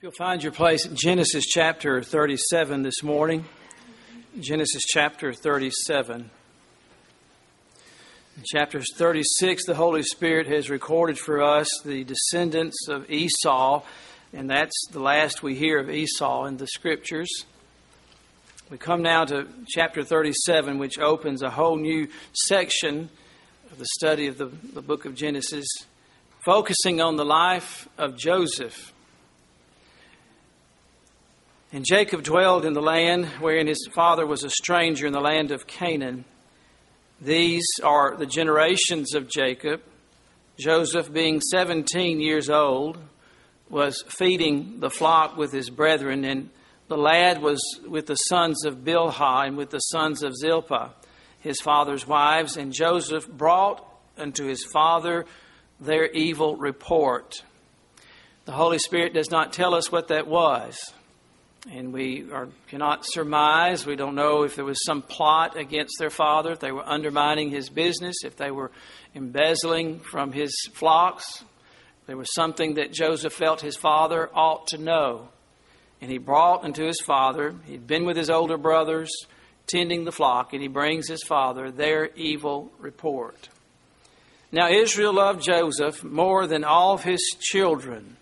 If you'll find your place in Genesis chapter 37 this morning, Genesis chapter 37. In chapter 36, the Holy Spirit has recorded for us the descendants of Esau, and that's the last we hear of Esau in the scriptures. We come now to chapter 37, which opens a whole new section of the study of the, the book of Genesis, focusing on the life of Joseph. And Jacob dwelled in the land wherein his father was a stranger in the land of Canaan. These are the generations of Jacob. Joseph, being 17 years old, was feeding the flock with his brethren, and the lad was with the sons of Bilhah and with the sons of Zilpah, his father's wives. And Joseph brought unto his father their evil report. The Holy Spirit does not tell us what that was and we are, cannot surmise. We don't know if there was some plot against their father, if they were undermining his business, if they were embezzling from his flocks. There was something that Joseph felt his father ought to know. And he brought unto his father, he'd been with his older brothers tending the flock, and he brings his father their evil report. Now Israel loved Joseph more than all of his children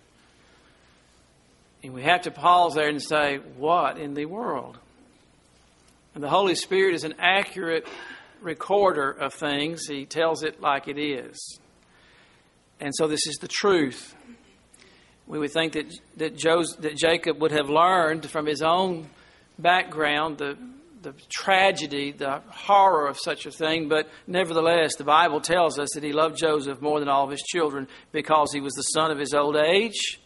and we have to pause there and say, what in the world? And the Holy Spirit is an accurate recorder of things. He tells it like it is. And so this is the truth. We would think that, that, Joseph, that Jacob would have learned from his own background the, the tragedy, the horror of such a thing, but nevertheless, the Bible tells us that he loved Joseph more than all of his children because he was the son of his old age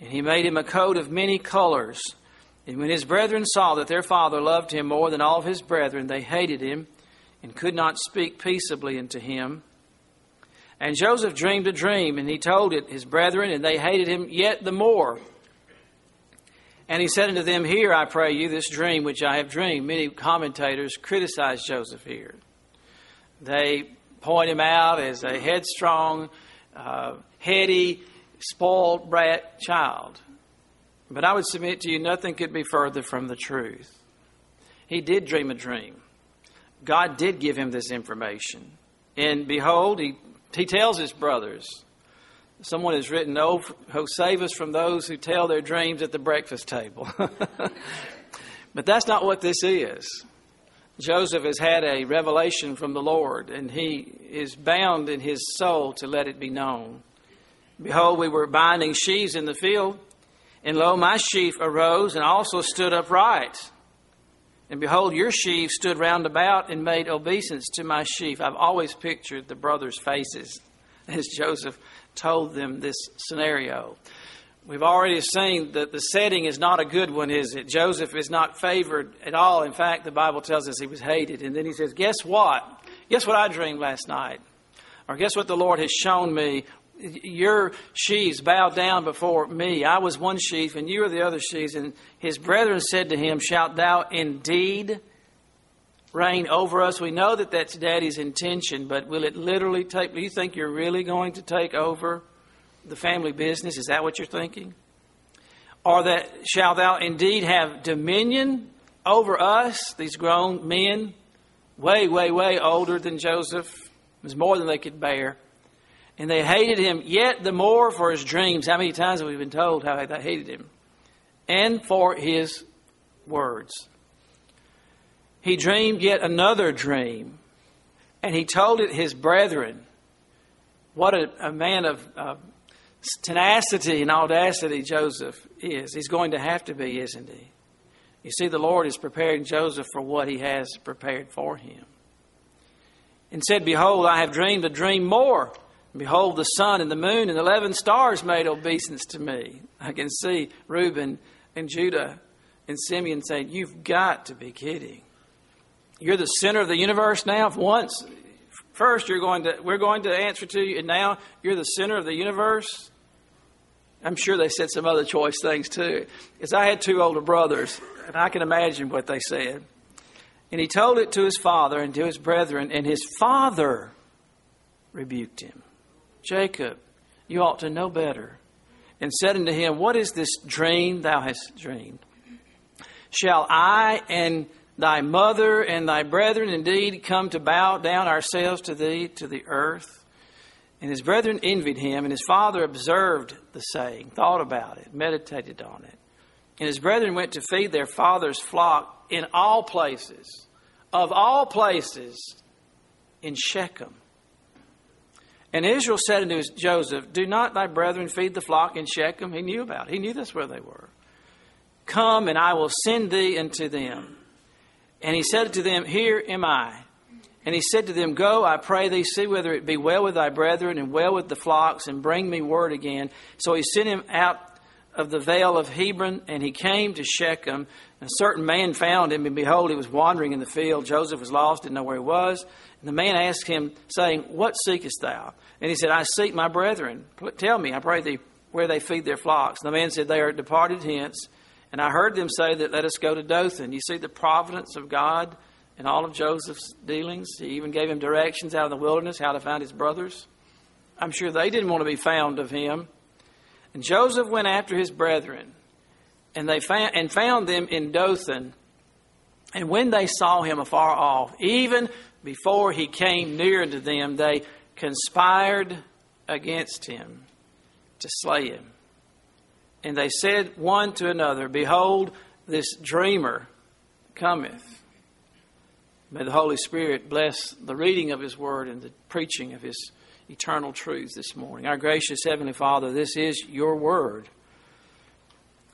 and he made him a coat of many colors. And when his brethren saw that their father loved him more than all of his brethren, they hated him and could not speak peaceably unto him. And Joseph dreamed a dream, and he told it his brethren, and they hated him yet the more. And he said unto them, Hear, I pray you, this dream which I have dreamed. Many commentators criticize Joseph here. They point him out as a headstrong, uh, heady, spoiled brat child. But I would submit to you, nothing could be further from the truth. He did dream a dream. God did give him this information. And behold, he, he tells his brothers, someone has written, Oh, oh, save us from those who tell their dreams at the breakfast table. but that's not what this is. Joseph has had a revelation from the Lord, and he is bound in his soul to let it be known. Behold, we were binding sheaves in the field, and lo, my sheaf arose and also stood upright. And behold, your sheaf stood round about and made obeisance to my sheaf. I've always pictured the brothers' faces as Joseph told them this scenario. We've already seen that the setting is not a good one, is it? Joseph is not favored at all. In fact, the Bible tells us he was hated. And then he says, Guess what? Guess what I dreamed last night? Or guess what the Lord has shown me your sheaves bow down before me. I was one sheaf, and you are the other sheaves. And his brethren said to him, Shalt thou indeed reign over us? We know that that's daddy's intention, but will it literally take, do you think you're really going to take over the family business? Is that what you're thinking? Or that, shall thou indeed have dominion over us, these grown men, way, way, way older than Joseph? It was more than they could bear. And they hated him yet the more for his dreams. How many times have we been told how they hated him? And for his words. He dreamed yet another dream, and he told it his brethren. What a, a man of uh, tenacity and audacity Joseph is. He's going to have to be, isn't he? You see, the Lord is preparing Joseph for what he has prepared for him. And said, Behold, I have dreamed a dream more Behold, the sun and the moon and the eleven stars made obeisance to me. I can see Reuben and Judah and Simeon saying, You've got to be kidding. You're the center of the universe now. Once, first, you're going to, we're going to answer to you, and now you're the center of the universe. I'm sure they said some other choice things too. Because I had two older brothers, and I can imagine what they said. And he told it to his father and to his brethren, and his father rebuked him. Jacob, you ought to know better. and said unto him, What is this dream thou hast dreamed? Shall I and thy mother and thy brethren indeed come to bow down ourselves to thee to the earth? And his brethren envied him, and his father observed the saying, thought about it, meditated on it. And his brethren went to feed their father's flock in all places, of all places, in Shechem. And Israel said unto Joseph, Do not thy brethren feed the flock in Shechem? He knew about it. He knew that's where they were. Come, and I will send thee unto them. And he said to them, Here am I. And he said to them, Go, I pray thee, see whether it be well with thy brethren and well with the flocks, and bring me word again. So he sent him out of the vale of Hebron, and he came to Shechem. And A certain man found him, and behold, he was wandering in the field. Joseph was lost, didn't know where he was. And the man asked him, saying, What seekest thou? And he said, I seek my brethren. Tell me, I pray thee, where they feed their flocks. And the man said, They are departed hence. And I heard them say that let us go to Dothan. You see the providence of God in all of Joseph's dealings. He even gave him directions out of the wilderness how to find his brothers. I'm sure they didn't want to be found of him. And Joseph went after his brethren, and they found, and found them in Dothan. And when they saw him afar off, even before he came near to them, they conspired against him to slay him. And they said one to another, Behold, this dreamer cometh. May the Holy Spirit bless the reading of His Word and the preaching of His eternal truths this morning. Our gracious Heavenly Father, this is your Word.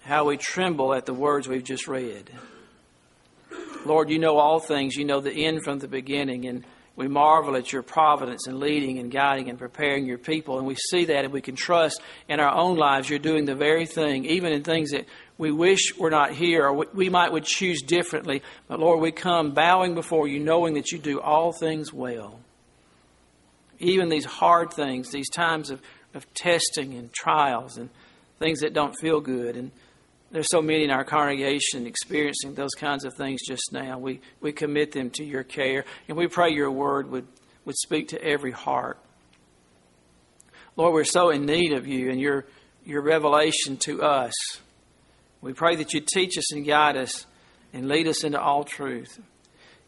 How we tremble at the words we've just read. Lord, you know all things. You know the end from the beginning. And we marvel at your providence and leading and guiding and preparing your people. And we see that and we can trust in our own lives you're doing the very thing, even in things that we wish were not here or we might would choose differently. But Lord, we come bowing before you, knowing that you do all things well. Even these hard things, these times of, of testing and trials and things that don't feel good. And there's so many in our congregation experiencing those kinds of things just now. We, we commit them to your care, and we pray your word would, would speak to every heart. Lord, we're so in need of you and your, your revelation to us. We pray that you teach us and guide us and lead us into all truth.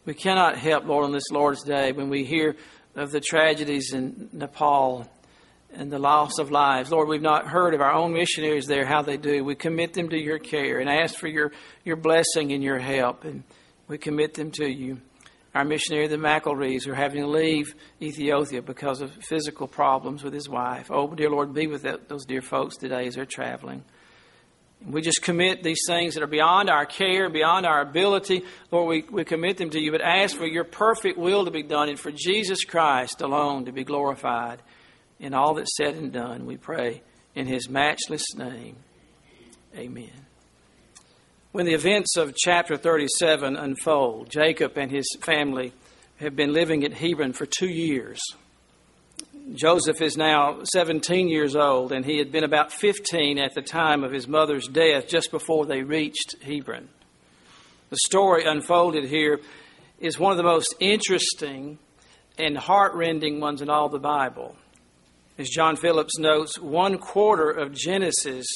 We cannot help, Lord, on this Lord's Day when we hear of the tragedies in Nepal and the loss of lives. Lord, we've not heard of our own missionaries there, how they do. We commit them to your care and ask for your, your blessing and your help, and we commit them to you. Our missionary, the McElrees, are having to leave Ethiopia because of physical problems with his wife. Oh, dear Lord, be with those dear folks today as they're traveling. We just commit these things that are beyond our care, beyond our ability. Lord, we, we commit them to you, but ask for your perfect will to be done and for Jesus Christ alone to be glorified in all that's said and done, we pray in his matchless name. Amen. When the events of chapter 37 unfold, Jacob and his family have been living at Hebron for two years. Joseph is now 17 years old, and he had been about 15 at the time of his mother's death, just before they reached Hebron. The story unfolded here is one of the most interesting and heartrending ones in all the Bible. As John Phillips notes, one quarter of Genesis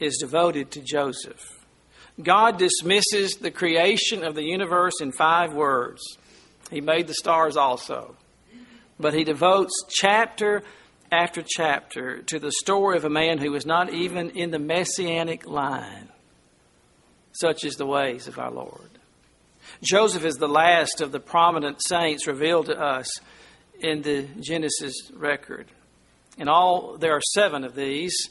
is devoted to Joseph. God dismisses the creation of the universe in five words. He made the stars also. But he devotes chapter after chapter to the story of a man who was not even in the messianic line. Such is the ways of our Lord. Joseph is the last of the prominent saints revealed to us in the Genesis record. And all there are seven of these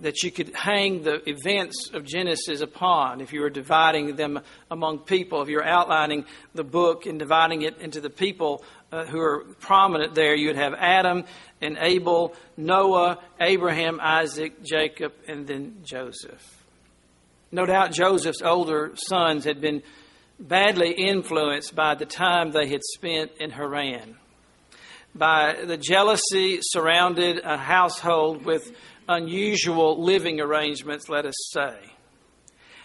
that you could hang the events of Genesis upon if you were dividing them among people, if you're outlining the book and dividing it into the people uh, who are prominent there, you would have Adam and Abel, Noah, Abraham, Isaac, Jacob, and then Joseph. No doubt Joseph's older sons had been badly influenced by the time they had spent in Haran by the jealousy surrounded a household with unusual living arrangements, let us say.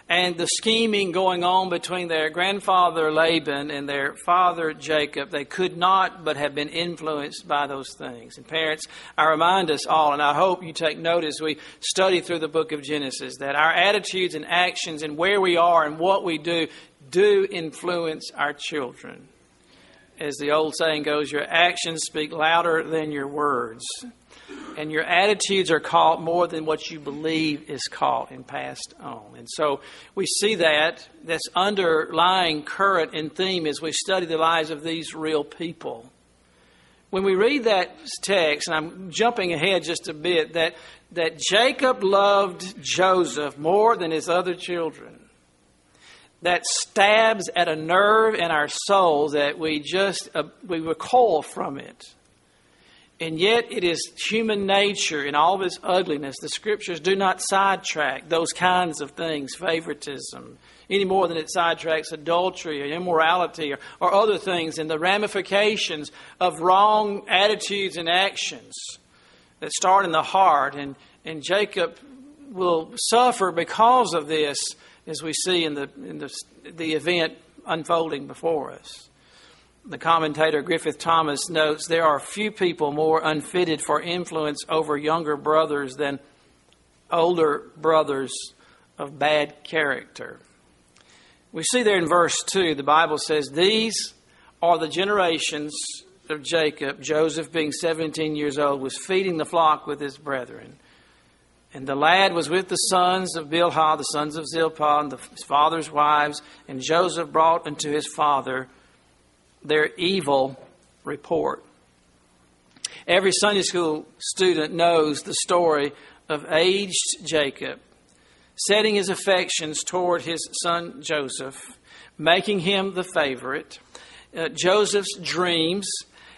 and the scheming going on between their grandfather Laban and their father Jacob, they could not but have been influenced by those things. And parents, I remind us all, and I hope you take note as we study through the book of Genesis, that our attitudes and actions and where we are and what we do do influence our children. As the old saying goes, your actions speak louder than your words and your attitudes are caught more than what you believe is caught and passed on. And so we see that that's underlying current and theme as we study the lives of these real people. When we read that text, and I'm jumping ahead just a bit, that, that Jacob loved Joseph more than his other children. That stabs at a nerve in our soul that we just uh, we recoil from it. And yet, it is human nature in all of its ugliness. The scriptures do not sidetrack those kinds of things, favoritism, any more than it sidetracks adultery or immorality or, or other things, and the ramifications of wrong attitudes and actions that start in the heart. And, and Jacob will suffer because of this, as we see in the, in the, the event unfolding before us. The commentator Griffith Thomas notes there are few people more unfitted for influence over younger brothers than older brothers of bad character. We see there in verse 2, the Bible says, These are the generations of Jacob. Joseph, being 17 years old, was feeding the flock with his brethren. And the lad was with the sons of Bilhah, the sons of Zilpah, and the, his father's wives. And Joseph brought unto his father their evil report. Every Sunday school student knows the story of aged Jacob setting his affections toward his son Joseph, making him the favorite. Uh, Joseph's dreams,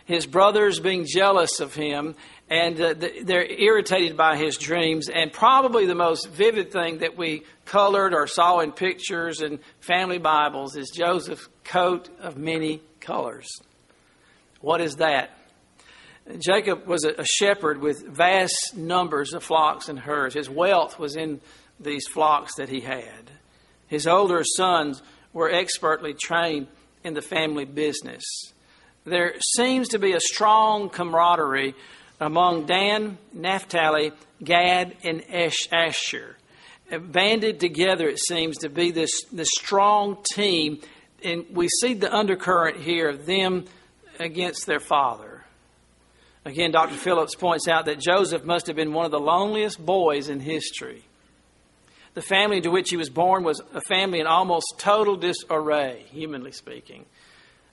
his brothers being jealous of him, and uh, they're irritated by his dreams. And probably the most vivid thing that we colored or saw in pictures and family Bibles is Joseph's coat of many colors. What is that? Jacob was a shepherd with vast numbers of flocks and herds. His wealth was in these flocks that he had. His older sons were expertly trained in the family business. There seems to be a strong camaraderie among Dan, Naphtali, Gad, and Asher. Banded together, it seems to be this, this strong team and we see the undercurrent here of them against their father. Again, Dr. Phillips points out that Joseph must have been one of the loneliest boys in history. The family to which he was born was a family in almost total disarray, humanly speaking.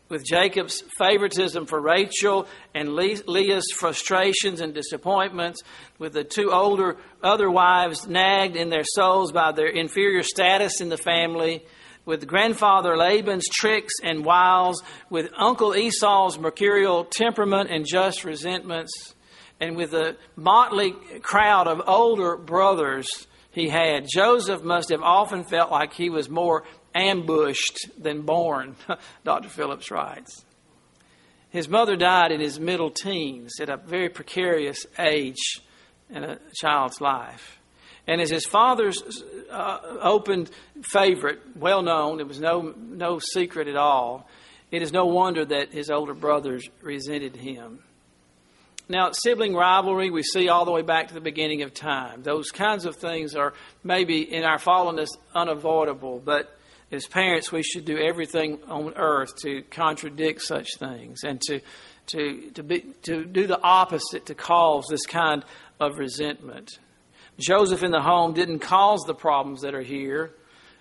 With Jacob's favoritism for Rachel and Leah's frustrations and disappointments, with the two older other wives nagged in their souls by their inferior status in the family, with grandfather Laban's tricks and wiles, with Uncle Esau's mercurial temperament and just resentments, and with the motley crowd of older brothers he had. Joseph must have often felt like he was more ambushed than born, Dr. Phillips writes. His mother died in his middle teens at a very precarious age in a child's life. And as his father's uh, open favorite, well known, it was no, no secret at all, it is no wonder that his older brothers resented him. Now, sibling rivalry, we see all the way back to the beginning of time. Those kinds of things are maybe in our fallenness unavoidable, but as parents, we should do everything on earth to contradict such things and to, to, to, be, to do the opposite to cause this kind of resentment. Joseph in the home didn't cause the problems that are here.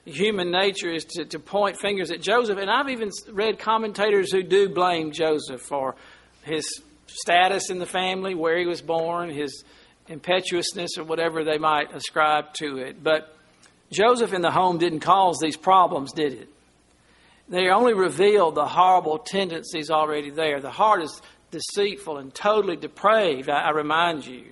Human nature is to, to point fingers at Joseph. And I've even read commentators who do blame Joseph for his status in the family, where he was born, his impetuousness, or whatever they might ascribe to it. But Joseph in the home didn't cause these problems, did it? They only revealed the horrible tendencies already there. The heart is deceitful and totally depraved, I, I remind you.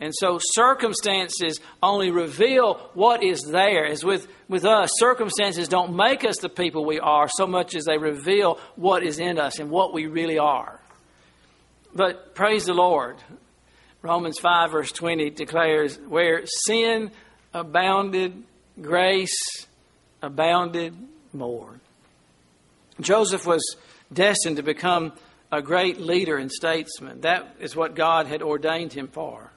And so circumstances only reveal what is there. As with, with us, circumstances don't make us the people we are so much as they reveal what is in us and what we really are. But praise the Lord. Romans 5, verse 20 declares, Where sin abounded, grace abounded more. Joseph was destined to become a great leader and statesman. That is what God had ordained him for.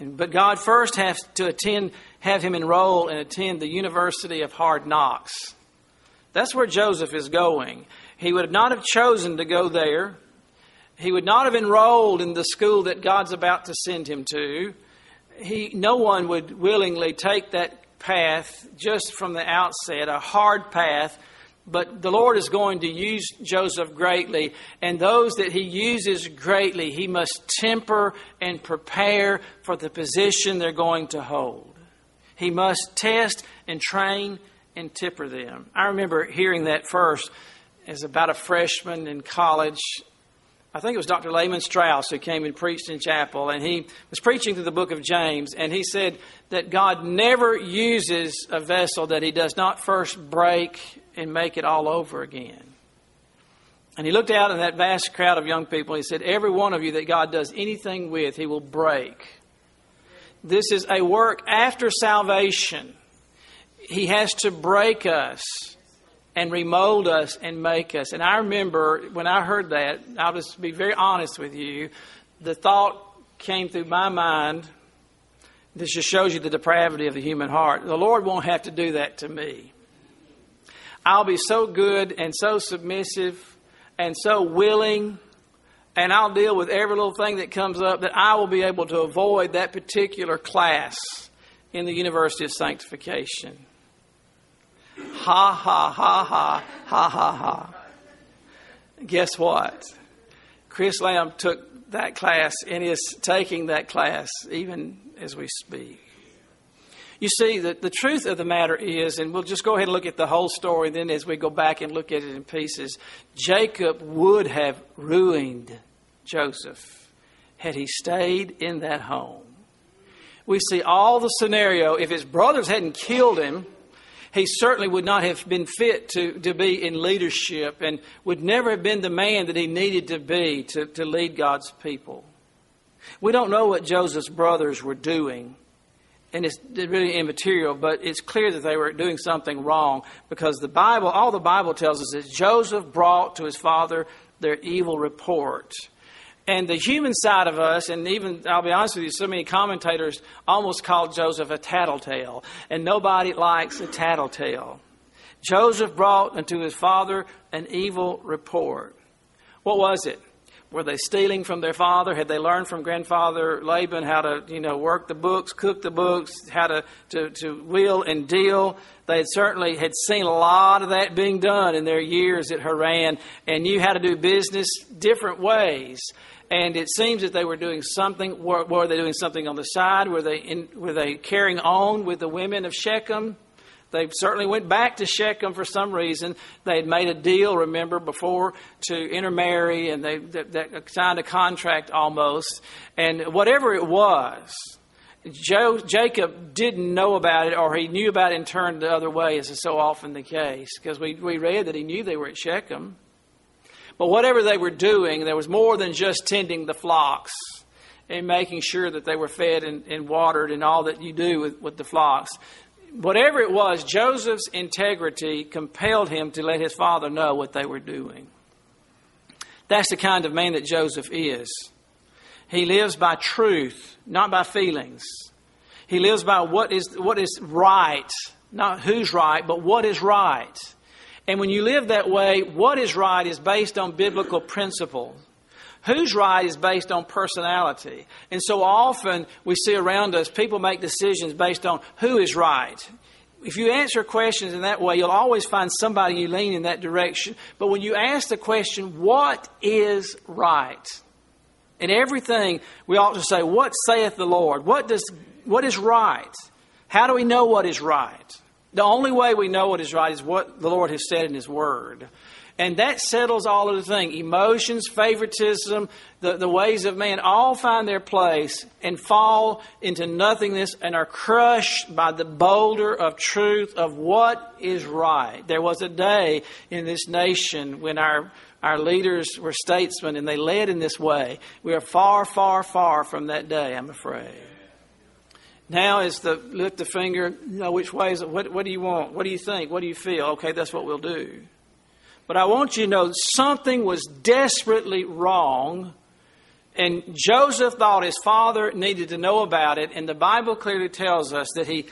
But God first has to attend, have him enroll and attend the University of Hard Knocks. That's where Joseph is going. He would not have chosen to go there. He would not have enrolled in the school that God's about to send him to. He, no one would willingly take that path just from the outset, a hard path but the Lord is going to use Joseph greatly, and those that he uses greatly, he must temper and prepare for the position they're going to hold. He must test and train and temper them. I remember hearing that first as about a freshman in college. I think it was Dr. Lehman Strauss who came and preached in chapel, and he was preaching through the book of James, and he said that God never uses a vessel that he does not first break and make it all over again. And he looked out in that vast crowd of young people. And he said, Every one of you that God does anything with, he will break. This is a work after salvation. He has to break us and remold us and make us. And I remember when I heard that, I'll just be very honest with you, the thought came through my mind. This just shows you the depravity of the human heart. The Lord won't have to do that to me. I'll be so good and so submissive and so willing, and I'll deal with every little thing that comes up that I will be able to avoid that particular class in the University of Sanctification. Ha ha ha ha ha ha ha. Guess what? Chris Lamb took that class and is taking that class even as we speak. You see, the, the truth of the matter is, and we'll just go ahead and look at the whole story, then as we go back and look at it in pieces, Jacob would have ruined Joseph had he stayed in that home. We see all the scenario. If his brothers hadn't killed him, he certainly would not have been fit to, to be in leadership and would never have been the man that he needed to be to, to lead God's people. We don't know what Joseph's brothers were doing and it's really immaterial, but it's clear that they were doing something wrong because the Bible, all the Bible tells us is Joseph brought to his father their evil report. And the human side of us, and even, I'll be honest with you, so many commentators almost called Joseph a tattletale. And nobody likes a tattletale. Joseph brought unto his father an evil report. What was it? Were they stealing from their father? Had they learned from grandfather Laban how to, you know, work the books, cook the books, how to, to, to wheel and deal? They had certainly had seen a lot of that being done in their years at Haran and knew how to do business different ways. And it seems that they were doing something. Were, were they doing something on the side? Were they in, were they carrying on with the women of Shechem? They certainly went back to Shechem for some reason. They had made a deal, remember, before to intermarry, and they, they, they signed a contract almost. And whatever it was, Jacob didn't know about it, or he knew about it and turned the other way, as is so often the case, because we, we read that he knew they were at Shechem. But whatever they were doing, there was more than just tending the flocks and making sure that they were fed and, and watered and all that you do with, with the flocks whatever it was, Joseph's integrity compelled him to let his father know what they were doing. That's the kind of man that Joseph is. He lives by truth, not by feelings. He lives by what is, what is right, not who's right, but what is right. And when you live that way, what is right is based on biblical principles. Who's right is based on personality. And so often we see around us people make decisions based on who is right. If you answer questions in that way, you'll always find somebody you lean in that direction. But when you ask the question, what is right? In everything, we ought to say, What saith the Lord? What, does, what is right? How do we know what is right? The only way we know what is right is what the Lord has said in His Word. And that settles all of the thing. Emotions, favoritism, the, the ways of man all find their place and fall into nothingness and are crushed by the boulder of truth of what is right. There was a day in this nation when our our leaders were statesmen and they led in this way. We are far, far, far from that day, I'm afraid. Now is the lift the finger, you know, which way is it? What, what do you want? What do you think? What do you feel? Okay, that's what we'll do. But I want you to know something was desperately wrong, and Joseph thought his father needed to know about it, and the Bible clearly tells us that he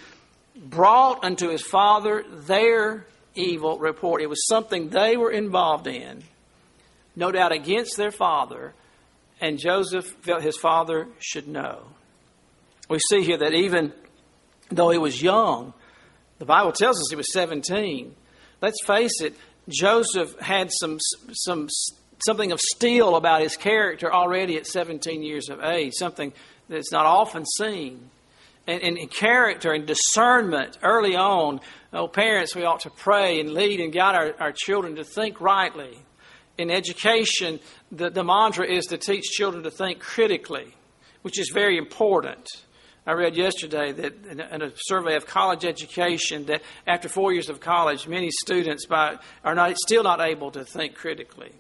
brought unto his father their evil report. It was something they were involved in, no doubt against their father, and Joseph felt his father should know. We see here that even though he was young, the Bible tells us he was 17. Let's face it, Joseph had some, some, something of steel about his character already at 17 years of age, something that's not often seen. And, character and discernment early on, oh, parents, we ought to pray and lead and guide our, our children to think rightly. In education, the, the mantra is to teach children to think critically, which is very important. I read yesterday that in a survey of college education that after four years of college, many students by, are not, still not able to think critically.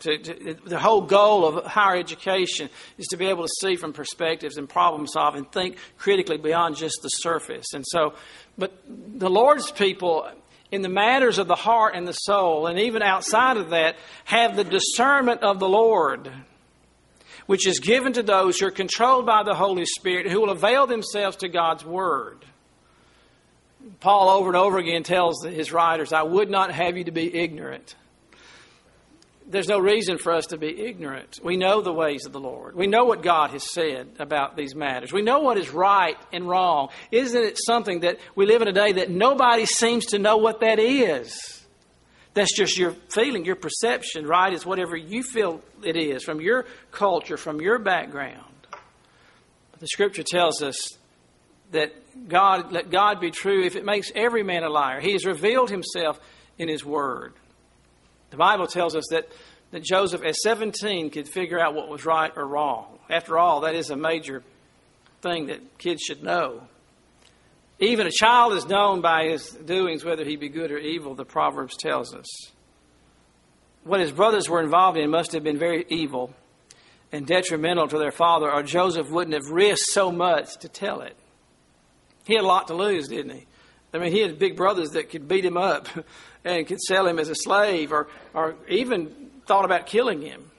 To, to, the whole goal of higher education is to be able to see from perspectives and problem solve and think critically beyond just the surface. And so, but the Lord's people, in the matters of the heart and the soul, and even outside of that, have the discernment of the Lord which is given to those who are controlled by the Holy Spirit who will avail themselves to God's Word. Paul over and over again tells his writers, I would not have you to be ignorant. There's no reason for us to be ignorant. We know the ways of the Lord. We know what God has said about these matters. We know what is right and wrong. Isn't it something that we live in a day that nobody seems to know what that is? That's just your feeling, your perception, right? Is whatever you feel it is from your culture, from your background. The scripture tells us that God, let God be true if it makes every man a liar. He has revealed himself in his word. The Bible tells us that, that Joseph, at 17, could figure out what was right or wrong. After all, that is a major thing that kids should know. Even a child is known by his doings, whether he be good or evil, the Proverbs tells us. What his brothers were involved in must have been very evil and detrimental to their father, or Joseph wouldn't have risked so much to tell it. He had a lot to lose, didn't he? I mean, he had big brothers that could beat him up and could sell him as a slave or, or even thought about killing him.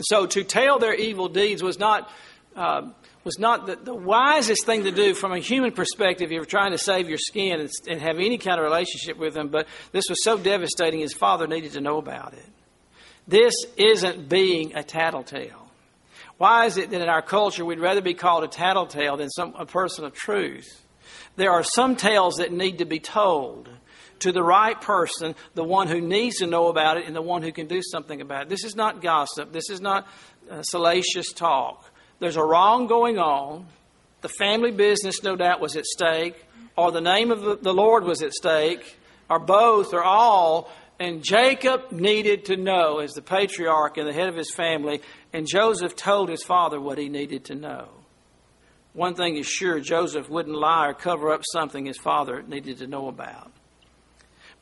So to tell their evil deeds was not uh, was not the, the, wisest thing to do from a human perspective if you're trying to save your skin and, and have any kind of relationship with them, but this was so devastating his father needed to know about it. This isn't being a tattletale. Why is it that in our culture we'd rather be called a tattletale than some, a person of truth? There are some tales that need to be told to the right person, the one who needs to know about it and the one who can do something about it. This is not gossip. This is not uh, salacious talk there's a wrong going on, the family business, no doubt, was at stake, or the name of the, Lord was at stake, or both, or all, and Jacob needed to know as the patriarch and the head of his family, and Joseph told his father what he needed to know. One thing is sure Joseph wouldn't lie or cover up something his father needed to know about.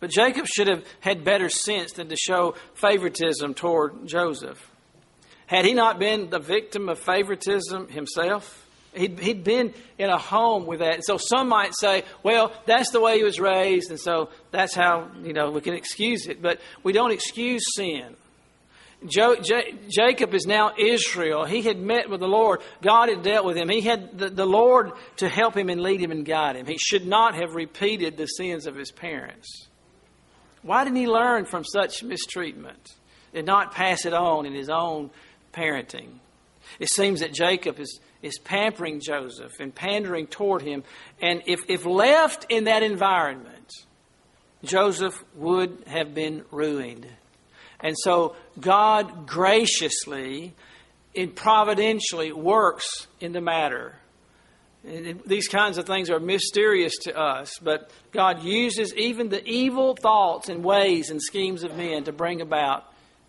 But Jacob should have had better sense than to show favoritism toward Joseph. Had he not been the victim of favoritism himself? He'd, he'd been in a home with that. So some might say, well, that's the way he was raised, and so that's how, you know, we can excuse it. But we don't excuse sin. Jo, J, Jacob is now Israel. He had met with the Lord. God had dealt with him. He had the, the Lord to help him and lead him and guide him. He should not have repeated the sins of his parents. Why didn't he learn from such mistreatment and not pass it on in his own parenting. It seems that Jacob is, is pampering Joseph and pandering toward him. And if, if left in that environment, Joseph would have been ruined. And so God graciously and providentially works in the matter. And these kinds of things are mysterious to us, but God uses even the evil thoughts and ways and schemes of men to bring about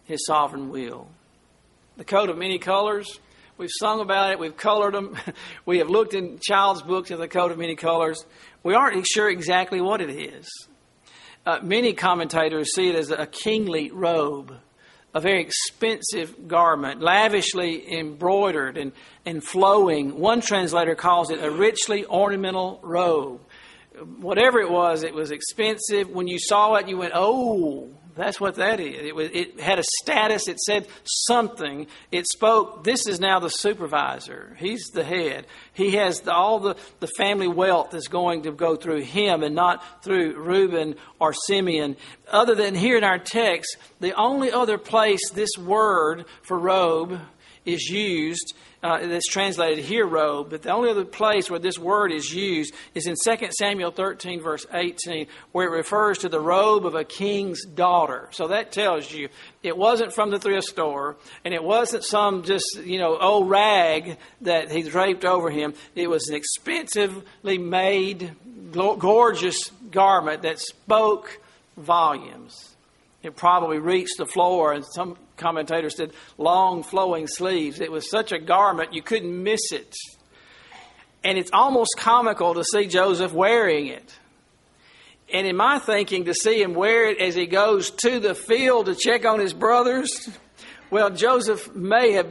his sovereign will the coat of many colors. We've sung about it. We've colored them. We have looked in child's books at the coat of many colors. We aren't sure exactly what it is. Uh, many commentators see it as a kingly robe a very expensive garment, lavishly embroidered and, and flowing. One translator calls it a richly ornamental robe. Whatever it was, it was expensive. When you saw it, you went, oh, that's what that is. It, was, it had a status. It said something. It spoke, this is now the supervisor. He's the head. He has the, all the, the family wealth is going to go through him and not through Reuben or Simeon. Other than here in our text, the only other place this word for robe is used uh, that's translated hero, but the only other place where this word is used is in 2 Samuel 13, verse 18, where it refers to the robe of a king's daughter. So that tells you it wasn't from the thrift store, and it wasn't some just, you know, old rag that he draped over him. It was an expensively made, gorgeous garment that spoke volumes. It probably reached the floor, and some commentators said long flowing sleeves. It was such a garment you couldn't miss it. And it's almost comical to see Joseph wearing it. And in my thinking, to see him wear it as he goes to the field to check on his brothers, well, Joseph may have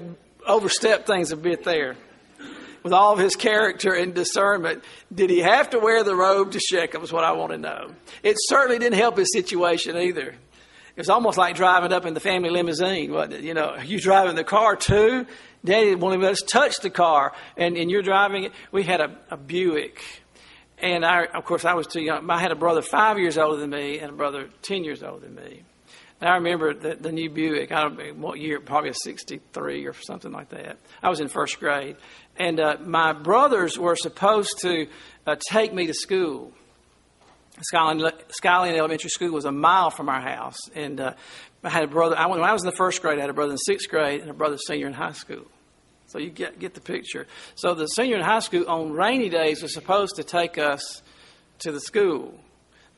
overstepped things a bit there. With all of his character and discernment, did he have to wear the robe to Shechem? Is what I want to know. It certainly didn't help his situation either. It was almost like driving up in the family limousine, wasn't? You know, you driving the car too. Daddy won't even let us touch the car, and, and you're driving it. We had a, a Buick, and I, of course, I was too young. I had a brother five years older than me and a brother ten years older than me. And I remember the, the new Buick. I don't know what year, probably a '63 or something like that. I was in first grade, and uh, my brothers were supposed to uh, take me to school Skyline, Elementary School was a mile from our house. And uh, I had a brother, I, when I was in the first grade, I had a brother in sixth grade and a brother senior in high school. So you get, get the picture. So the senior in high school on rainy days was supposed to take us to the school.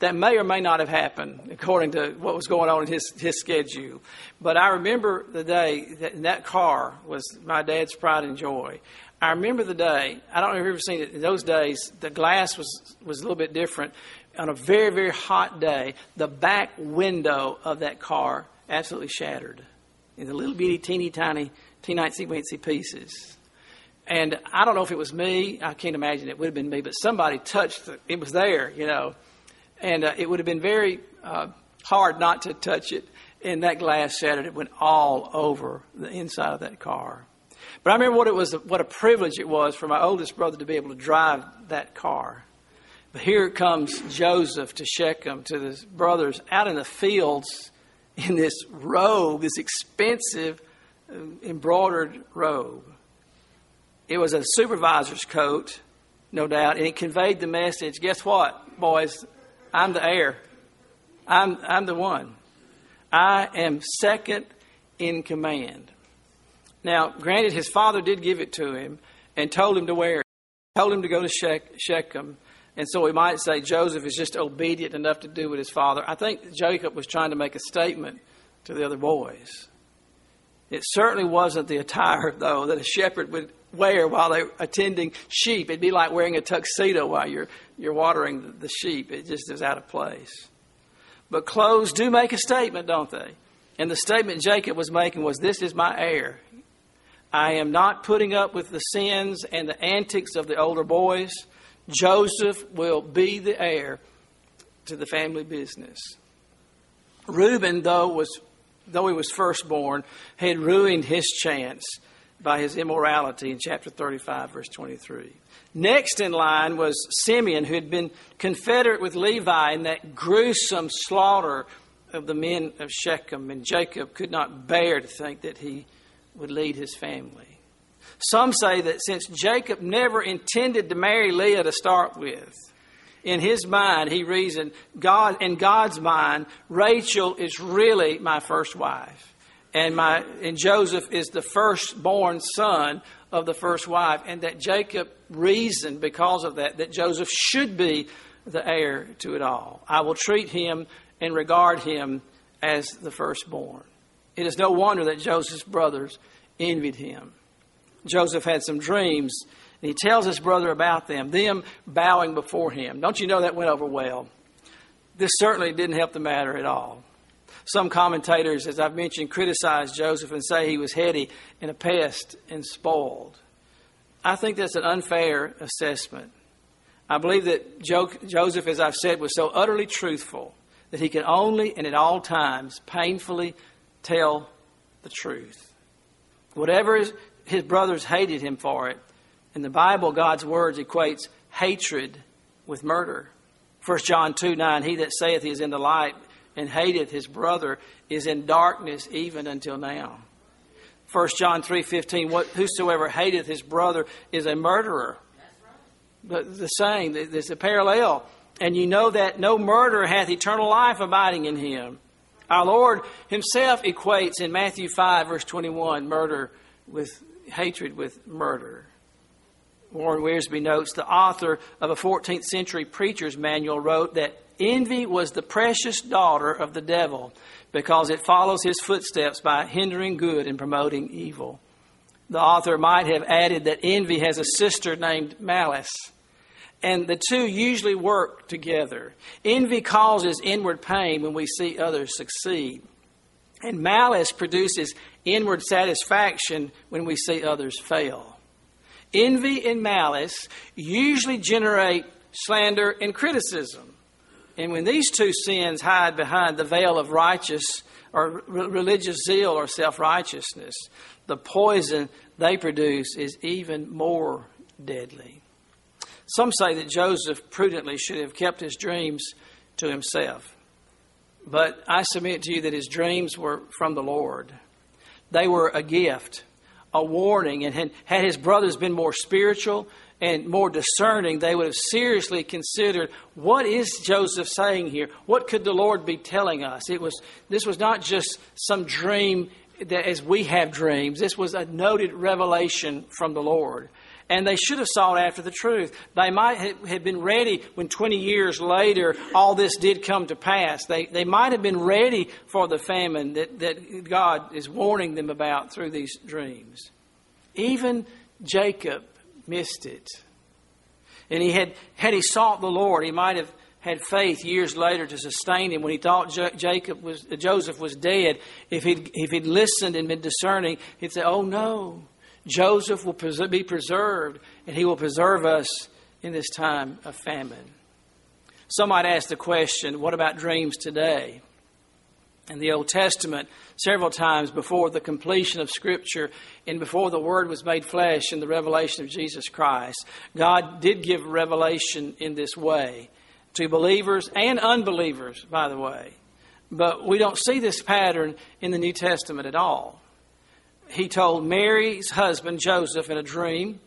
That may or may not have happened according to what was going on in his, his schedule. But I remember the day that that car was my dad's pride and joy. I remember the day. I don't know if you've ever seen it. In those days, the glass was, was a little bit different on a very, very hot day, the back window of that car absolutely shattered in into little bitty, teeny tiny, teensy weensy pieces. And I don't know if it was me. I can't imagine it would have been me, but somebody touched it. It was there, you know. And uh, it would have been very uh, hard not to touch it. And that glass shattered. It went all over the inside of that car. But I remember what it was, what a privilege it was for my oldest brother to be able to drive that car. But here comes Joseph to Shechem, to his brothers, out in the fields in this robe, this expensive uh, embroidered robe. It was a supervisor's coat, no doubt, and it conveyed the message guess what, boys? I'm the heir. I'm, I'm the one. I am second in command. Now, granted, his father did give it to him and told him to wear it, told him to go to Shechem and so we might say Joseph is just obedient enough to do what his father. I think Jacob was trying to make a statement to the other boys. It certainly wasn't the attire, though, that a shepherd would wear while they're attending sheep. It'd be like wearing a tuxedo while you're, you're watering the sheep. It just is out of place. But clothes do make a statement, don't they? And the statement Jacob was making was, This is my heir. I am not putting up with the sins and the antics of the older boys. Joseph will be the heir to the family business. Reuben, though, was, though he was firstborn, had ruined his chance by his immorality in chapter 35, verse 23. Next in line was Simeon, who had been confederate with Levi in that gruesome slaughter of the men of Shechem, and Jacob could not bear to think that he would lead his family. Some say that since Jacob never intended to marry Leah to start with, in his mind, he reasoned, God, in God's mind, Rachel is really my first wife. And, my, and Joseph is the firstborn son of the first wife. And that Jacob reasoned because of that, that Joseph should be the heir to it all. I will treat him and regard him as the firstborn. It is no wonder that Joseph's brothers envied him. Joseph had some dreams, and he tells his brother about them, them bowing before him. Don't you know that went over well? This certainly didn't help the matter at all. Some commentators, as I've mentioned, criticize Joseph and say he was heady and a pest and spoiled. I think that's an unfair assessment. I believe that Joseph, as I've said, was so utterly truthful that he could only and at all times painfully tell the truth. Whatever his, his brothers hated him for it, in the Bible, God's words equates hatred with murder. 1 John 2 9, he that saith he is in the light and hateth his brother is in darkness even until now. 1 John 3 15, what, whosoever hateth his brother is a murderer. The, the saying, there's a parallel. And you know that no murderer hath eternal life abiding in him. Our Lord Himself equates in Matthew 5, verse 21, murder with hatred with murder. Warren Wiersbe notes the author of a 14th century preacher's manual wrote that envy was the precious daughter of the devil because it follows his footsteps by hindering good and promoting evil. The author might have added that envy has a sister named malice, and the two usually work together. Envy causes inward pain when we see others succeed, and malice produces inward satisfaction when we see others fail. Envy and malice usually generate slander and criticism. And when these two sins hide behind the veil of righteous or religious zeal or self righteousness, the poison they produce is even more deadly. Some say that Joseph prudently should have kept his dreams to himself. But I submit to you that his dreams were from the Lord. They were a gift a warning. And had, his brothers been more spiritual and more discerning, they would have seriously considered what is Joseph saying here? What could the Lord be telling us? It was this was not just some dream that as we have dreams. This was a noted revelation from the Lord. And they should have sought after the truth. They might have been ready when 20 years later all this did come to pass. They, they might have been ready for the famine that, that God is warning them about through these dreams. Even Jacob missed it. And he had, had he sought the Lord, he might have had faith years later to sustain him when he thought Jacob was, Joseph was dead. If he'd, if he'd listened and been discerning, he'd say, Oh no, Joseph will be preserved, and he will preserve us in this time of famine. Some might ask the question what about dreams today? In the Old Testament, several times before the completion of Scripture and before the Word was made flesh in the revelation of Jesus Christ, God did give revelation in this way to believers and unbelievers, by the way. But we don't see this pattern in the New Testament at all he told Mary's husband, Joseph, in a dream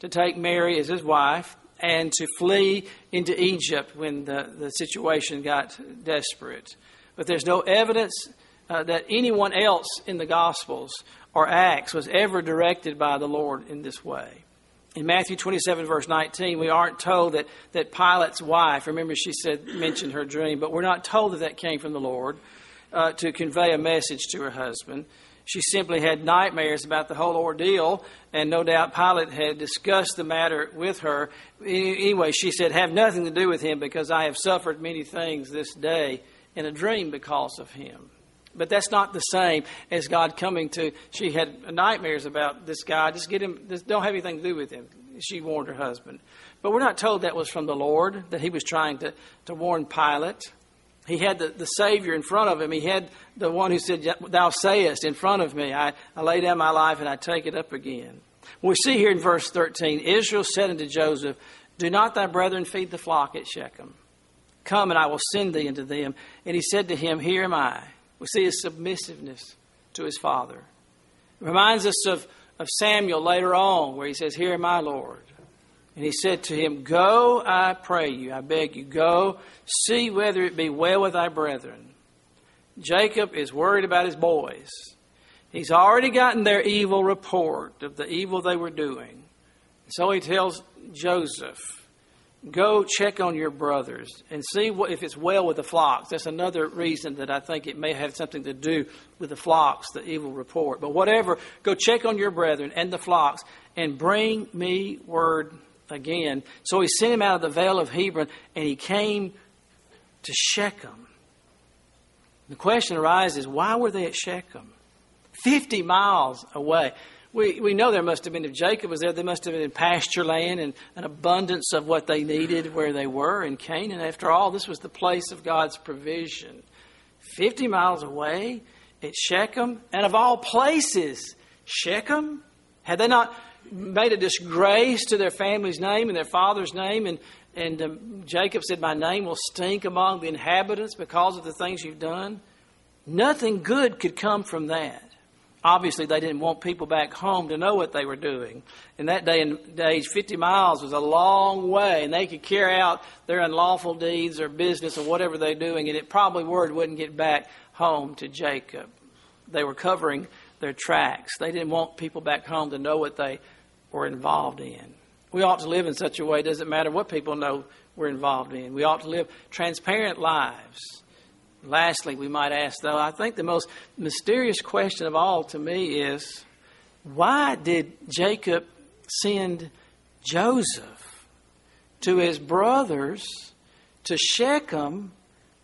to take Mary as his wife and to flee into Egypt when the, the situation got desperate. But there's no evidence uh, that anyone else in the Gospels or Acts was ever directed by the Lord in this way. In Matthew 27, verse 19, we aren't told that, that Pilate's wife, remember she said, mentioned her dream, but we're not told that that came from the Lord uh, to convey a message to her husband. She simply had nightmares about the whole ordeal, and no doubt Pilate had discussed the matter with her. Anyway, she said, Have nothing to do with him because I have suffered many things this day in a dream because of him. But that's not the same as God coming to. She had nightmares about this guy. Just get him. Just don't have anything to do with him. She warned her husband. But we're not told that was from the Lord, that he was trying to, to warn Pilate he had the, the Savior in front of him. He had the one who said, Thou sayest in front of me, I, I lay down my life and I take it up again. We see here in verse 13 Israel said unto Joseph, Do not thy brethren feed the flock at Shechem? Come and I will send thee unto them. And he said to him, Here am I. We see his submissiveness to his father. It reminds us of, of Samuel later on, where he says, Here am I, Lord. And he said to him, Go, I pray you, I beg you, go, see whether it be well with thy brethren. Jacob is worried about his boys. He's already gotten their evil report of the evil they were doing. So he tells Joseph, Go check on your brothers and see what, if it's well with the flocks. That's another reason that I think it may have something to do with the flocks, the evil report. But whatever, go check on your brethren and the flocks and bring me word again. So he sent him out of the vale of Hebron, and he came to Shechem. The question arises why were they at Shechem? 50 miles away. We, we know there must have been, if Jacob was there, there must have been pasture land and an abundance of what they needed where they were in Canaan. After all, this was the place of God's provision. 50 miles away at Shechem, and of all places, Shechem? Had they not made a disgrace to their family's name and their father's name? And, and um, Jacob said, My name will stink among the inhabitants because of the things you've done. Nothing good could come from that. Obviously, they didn't want people back home to know what they were doing. In that day and age, 50 miles was a long way, and they could carry out their unlawful deeds or business or whatever they're doing, and it probably word wouldn't get back home to Jacob. They were covering their tracks. They didn't want people back home to know what they were involved in. We ought to live in such a way, it doesn't matter what people know we're involved in. We ought to live transparent lives. Lastly, we might ask, though, I think the most mysterious question of all to me is why did Jacob send Joseph to his brothers to Shechem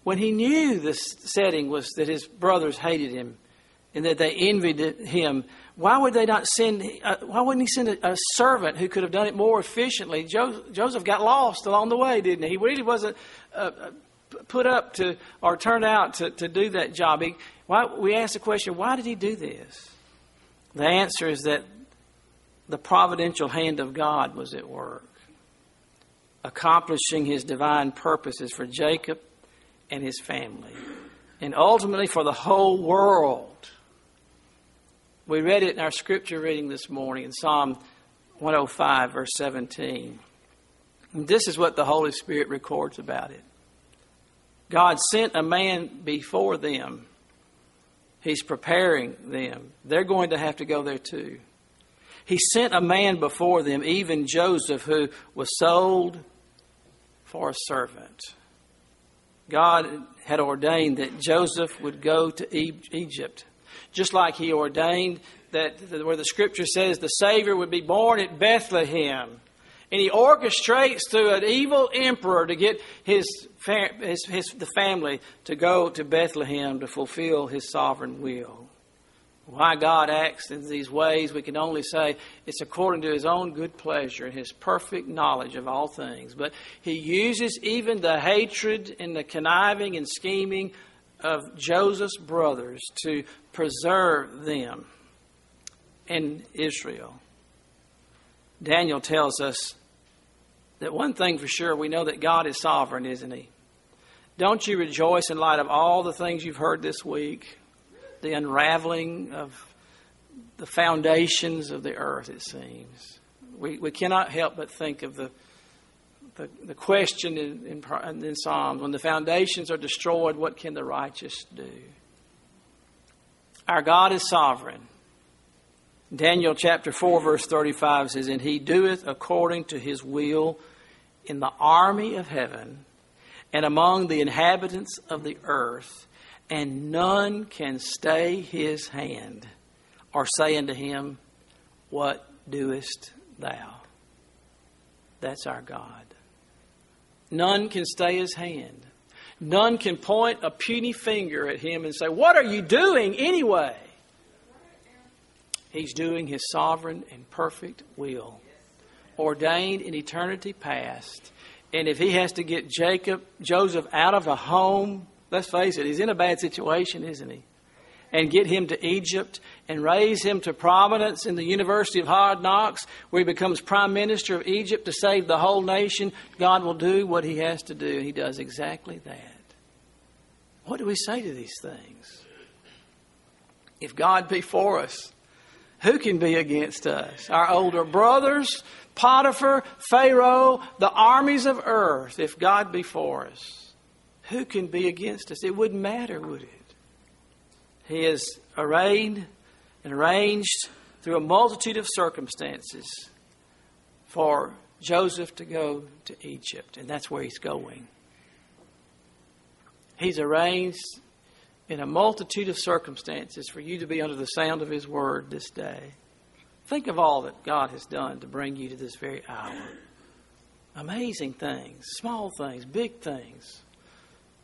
when he knew the setting was that his brothers hated him and that they envied him? Why would they not send? Uh, why wouldn't he send a, a, servant who could have done it more efficiently? Jo- Joseph got lost along the way, didn't he? He really wasn't uh, put up to or turned out to, to do that job. He, why, we ask the question, why did he do this? The answer is that the providential hand of God was at work, accomplishing his divine purposes for Jacob and his family, and ultimately for the whole world. We read it in our scripture reading this morning in Psalm 105, verse 17. And this is what the Holy Spirit records about it. God sent a man before them. He's preparing them. They're going to have to go there too. He sent a man before them, even Joseph, who was sold for a servant. God had ordained that Joseph would go to Egypt, just like he ordained that where the scripture says the Savior would be born at Bethlehem. And he orchestrates through an evil emperor to get his, his, his, the family to go to Bethlehem to fulfill his sovereign will. Why God acts in these ways, we can only say it's according to his own good pleasure and his perfect knowledge of all things. But he uses even the hatred and the conniving and scheming of Joseph's brothers to preserve them in Israel. Daniel tells us that one thing for sure, we know that God is sovereign, isn't He? Don't you rejoice in light of all the things you've heard this week? The unraveling of the foundations of the earth, it seems. We, we cannot help but think of the, the, the question in, in, in Psalms when the foundations are destroyed, what can the righteous do? Our God is sovereign. Daniel chapter 4, verse 35 says, And he doeth according to his will in the army of heaven and among the inhabitants of the earth, and none can stay his hand or say unto him, What doest thou? That's our God. None can stay his hand. None can point a puny finger at him and say, What are you doing anyway? He's doing His sovereign and perfect will, ordained in eternity past. And if He has to get Jacob, Joseph out of a home, let's face it, he's in a bad situation, isn't he? And get him to Egypt and raise him to prominence in the University of Hard Knocks, where he becomes prime minister of Egypt to save the whole nation. God will do what He has to do, and He does exactly that. What do we say to these things? If God be for us, who can be against us? Our older brothers, Potiphar, Pharaoh, the armies of earth, if God be for us. Who can be against us? It wouldn't matter, would it? He is arrayed and arranged through a multitude of circumstances for Joseph to go to Egypt, and that's where he's going. He's arranged in a multitude of circumstances for you to be under the sound of His word this day. Think of all that God has done to bring you to this very hour. Amazing things, small things, big things.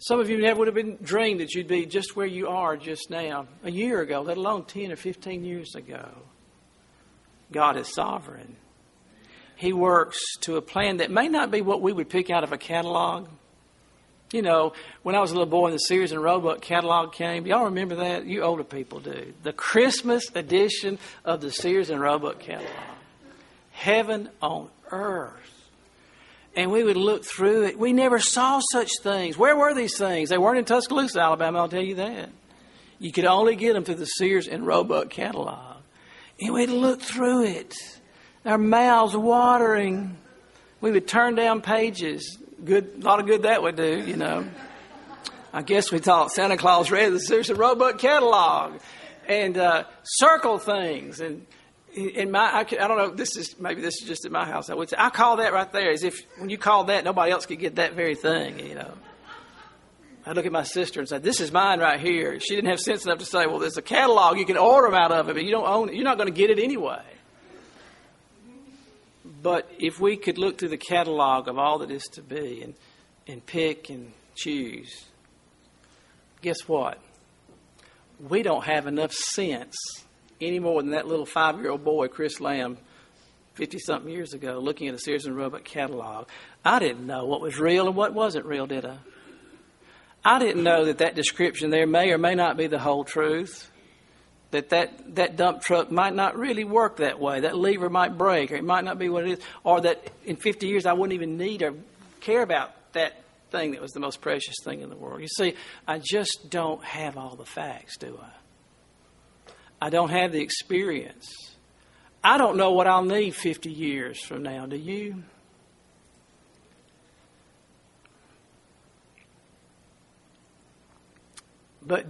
Some of you never would have been dreamed that you'd be just where you are just now, a year ago, let alone 10 or 15 years ago. God is sovereign. He works to a plan that may not be what we would pick out of a catalog. You know, when I was a little boy the Sears and Roebuck catalog came, y'all remember that? You older people do. The Christmas edition of the Sears and Roebuck catalog. Heaven on earth. And we would look through it. We never saw such things. Where were these things? They weren't in Tuscaloosa, Alabama, I'll tell you that. You could only get them through the Sears and Roebuck catalog. And we'd look through it our mouths watering. We would turn down pages. Good, a lot of good that would do, you know. I guess we thought Santa Claus read the Sears and Roebuck catalog and uh, circle things. And in my, I, I, don't know, this is maybe this is just at my house. I would say I call that right there as if when you call that, nobody else could get that very thing, you know. I look at my sister and say, "This is mine right here." She didn't have sense enough to say, "Well, there's a catalog. You can order them out of it, but you don't own it. You're not going to get it anyway." But if we could look through the catalog of all that is to be and, and pick and choose, guess what? We don't have enough sense any more than that little five year old boy, Chris Lamb, 50 something years ago, looking at a Sears and Roebuck catalog. I didn't know what was real and what wasn't real, did I? I didn't know that that description there may or may not be the whole truth that, that that dump truck might not really work that way. That lever might break, or it might not be what it is, or that in 50 years I wouldn't even need or care about that thing that was the most precious thing in the world. You see, I just don't have all the facts, do I? I don't have the experience. I don't know what I'll need 50 years from now. Do you? But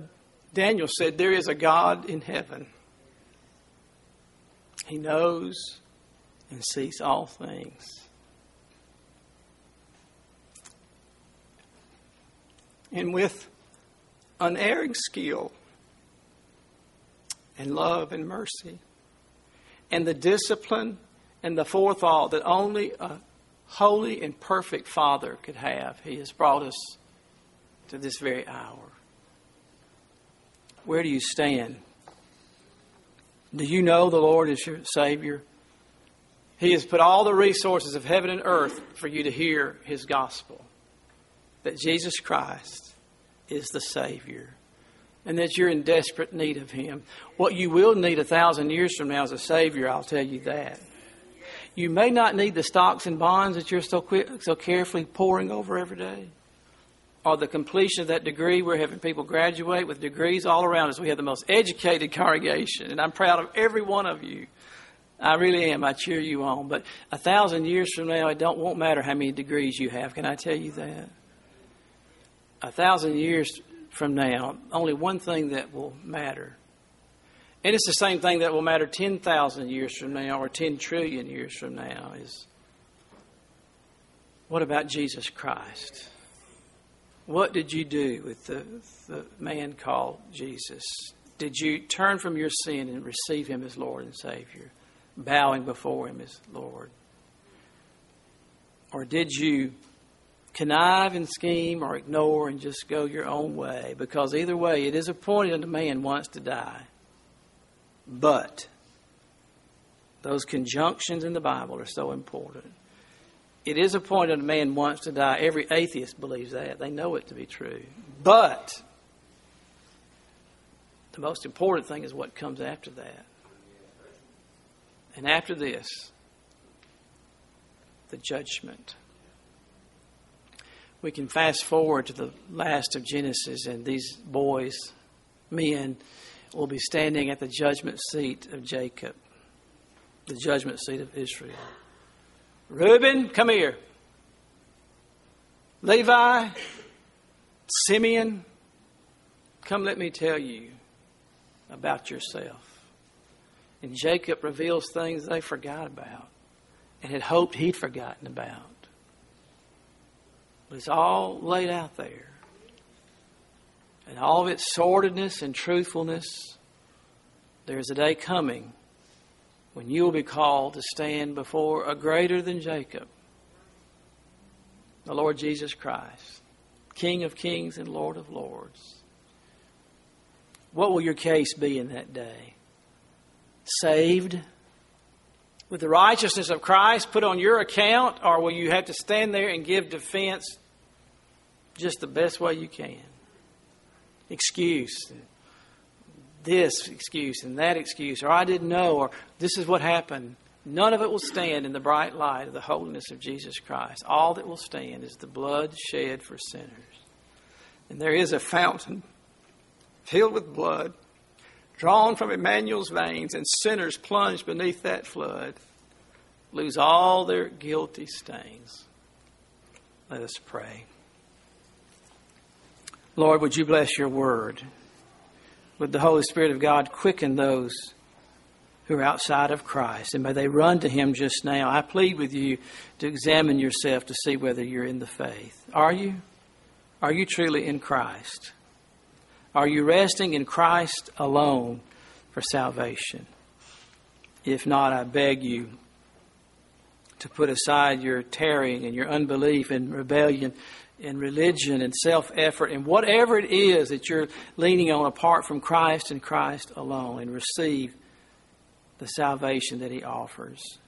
Daniel said, There is a God in heaven. He knows and sees all things. And with unerring skill and love and mercy and the discipline and the forethought that only a holy and perfect Father could have, He has brought us to this very hour. Where do you stand? Do you know the Lord is your Savior? He has put all the resources of heaven and earth for you to hear His gospel that Jesus Christ is the Savior and that you're in desperate need of Him. What you will need a thousand years from now is a Savior, I'll tell you that. You may not need the stocks and bonds that you're so, quick, so carefully poring over every day or the completion of that degree. We're having people graduate with degrees all around us. We have the most educated congregation, and I'm proud of every one of you. I really am. I cheer you on. But a thousand years from now, it don't won't matter how many degrees you have. Can I tell you that? A thousand years from now, only one thing that will matter. And it's the same thing that will matter 10,000 years from now or 10 trillion years from now is what about Jesus Christ? What did you do with the, the man called Jesus? Did you turn from your sin and receive him as Lord and Savior, bowing before him as Lord? Or did you connive and scheme or ignore and just go your own way? Because either way, it is appointed unto man once to die. But those conjunctions in the Bible are so important it is appointed a man wants to die. Every atheist believes that. They know it to be true. But the most important thing is what comes after that. And after this, the judgment. We can fast forward to the last of Genesis, and these boys, men, will be standing at the judgment seat of Jacob, the judgment seat of Israel. Reuben, come here. Levi, Simeon, come let me tell you about yourself. And Jacob reveals things they forgot about and had hoped he'd forgotten about. It's all laid out there. And all of its sordidness and truthfulness, there's a day coming when you will be called to stand before a greater than Jacob, the Lord Jesus Christ. King of kings and Lord of lords. What will your case be in that day? Saved? With the righteousness of Christ put on your account, or will you have to stand there and give defense just the best way you can? Excuse. This excuse and that excuse, or I didn't know, or this is what happened. None of it will stand in the bright light of the holiness of Jesus Christ. All that will stand is the blood shed for sinners. And there is a fountain filled with blood, drawn from Emmanuel's veins, and sinners plunged beneath that flood lose all their guilty stains. Let us pray. Lord, would you bless your word? Would the Holy Spirit of God quicken those who are outside of Christ? And may they run to him just now. I plead with you to examine yourself to see whether you're in the faith. Are you? Are you truly in Christ? Are you resting in Christ alone for salvation? If not, I beg you to put aside your tarrying and your unbelief and rebellion and religion and self effort and whatever it is that you're leaning on apart from Christ and Christ alone and receive the salvation that He offers.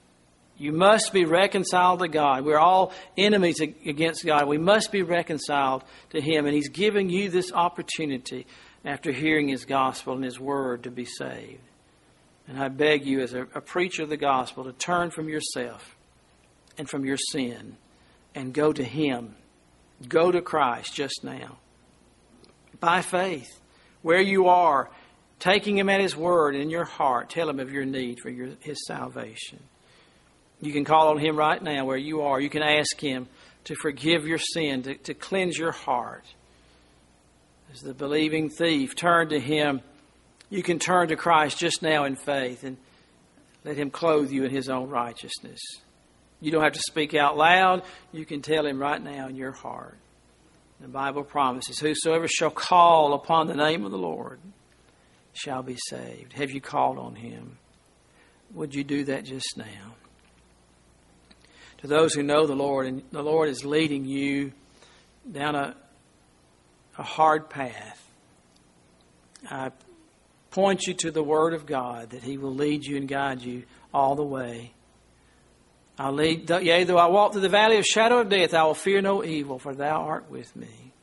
You must be reconciled to God. We're all enemies against God. We must be reconciled to Him. And He's giving you this opportunity after hearing His gospel and His word to be saved. And I beg you, as a, a preacher of the gospel, to turn from yourself and from your sin and go to Him. Go to Christ just now. By faith, where you are, taking Him at His word in your heart, tell Him of your need for your, His salvation. You can call on Him right now where you are. You can ask Him to forgive your sin, to, to cleanse your heart. As the believing thief turned to Him, you can turn to Christ just now in faith and let Him clothe you in His own righteousness. You don't have to speak out loud. You can tell Him right now in your heart. The Bible promises, Whosoever shall call upon the name of the Lord shall be saved. Have you called on Him? Would you do that just now? To those who know the Lord, and the Lord is leading you down a, a hard path. I point you to the Word of God that He will lead you and guide you all the way. I'll lead, yea, though I walk through the valley of shadow of death, I will fear no evil, for Thou art with me.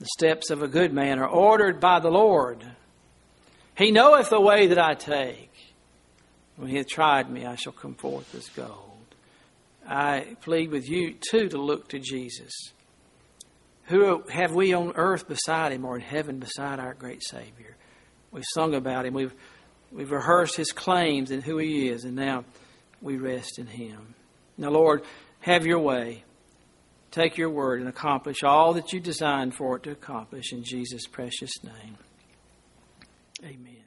The steps of a good man are ordered by the Lord. He knoweth the way that I take. When He hath tried me, I shall come forth as gold. I plead with you too to look to Jesus. Who have we on earth beside him or in heaven beside our great Savior? We've sung about him. We've, we've rehearsed his claims and who he is, and now we rest in him. Now, Lord, have your way. Take your word and accomplish all that you designed for it to accomplish in Jesus' precious name. Amen.